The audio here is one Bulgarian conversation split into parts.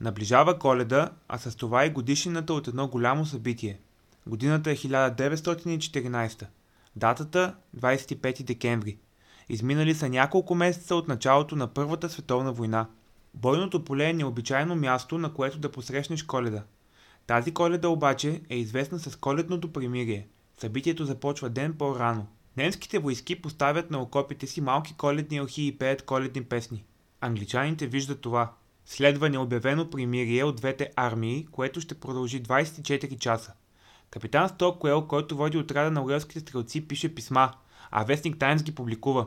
Наближава коледа, а с това и годишнината от едно голямо събитие. Годината е 1914. Датата 25 декември. Изминали са няколко месеца от началото на Първата световна война. Бойното поле е необичайно място, на което да посрещнеш коледа. Тази коледа обаче е известна с коледното примирие. Събитието започва ден по-рано. Немските войски поставят на окопите си малки коледни елхи и пеят коледни песни. Англичаните виждат това. Следва необявено примирие от двете армии, което ще продължи 24 часа. Капитан Стокуел, който води отряда на уелските стрелци, пише писма, а вестник Таймс ги публикува.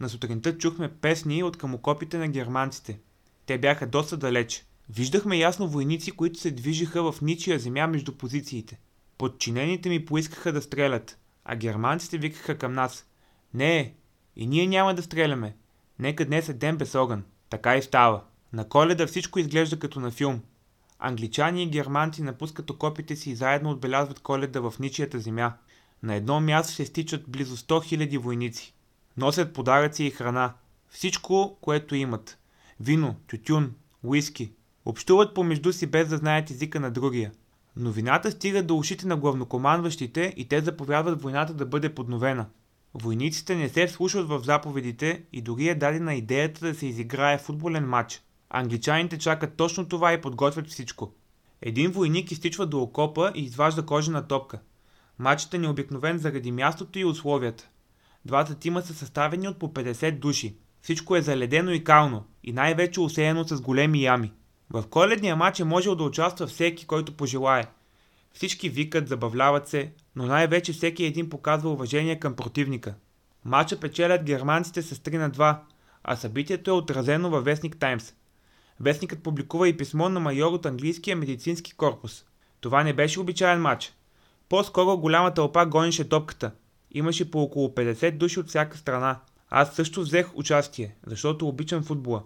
На сутринта чухме песни от към окопите на германците. Те бяха доста далеч. Виждахме ясно войници, които се движиха в ничия земя между позициите. Подчинените ми поискаха да стрелят, а германците викаха към нас. Не, и ние няма да стреляме. Нека днес е ден без огън. Така и става. На коледа всичко изглежда като на филм. Англичани и германци напускат окопите си и заедно отбелязват коледа в ничията земя. На едно място се стичат близо 100 000 войници. Носят подаръци и храна. Всичко, което имат. Вино, тютюн, уиски. Общуват помежду си без да знаят езика на другия. Новината стига до ушите на главнокомандващите и те заповядват войната да бъде подновена. Войниците не се вслушват в заповедите и дори е дадена идеята да се изиграе футболен матч. Англичаните чакат точно това и подготвят всичко. Един войник изтичва до окопа и изважда кожена топка. Матчът е необикновен заради мястото и условията. Двата тима са съставени от по 50 души. Всичко е заледено и кално и най-вече усеяно с големи ями. В коледния матч е можел да участва всеки, който пожелае. Всички викат, забавляват се, но най-вече всеки един показва уважение към противника. Матча печелят германците с 3 на 2, а събитието е отразено във вестник Таймс. Вестникът публикува и писмо на майор от английския медицински корпус. Това не беше обичайен матч. По-скоро голяма тълпа гонеше топката. Имаше по около 50 души от всяка страна. Аз също взех участие, защото обичам футбола.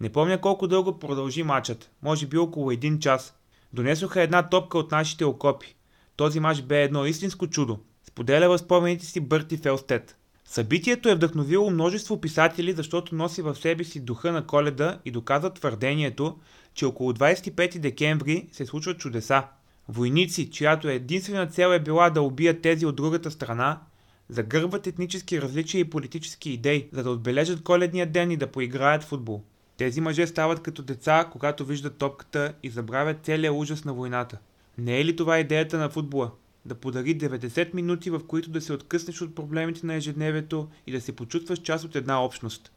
Не помня колко дълго продължи матчът, може би около един час. Донесоха една топка от нашите окопи. Този мач бе едно истинско чудо. Споделя в спомените си Бърти Фелстед. Събитието е вдъхновило множество писатели, защото носи в себе си духа на коледа и доказва твърдението, че около 25 декември се случват чудеса. Войници, чиято единствена цел е била да убият тези от другата страна, загърбват етнически различия и политически идеи, за да отбележат коледния ден и да поиграят футбол. Тези мъже стават като деца, когато виждат топката и забравят целия ужас на войната. Не е ли това идеята на футбола? Да подари 90 минути, в които да се откъснеш от проблемите на ежедневието и да се почувстваш част от една общност.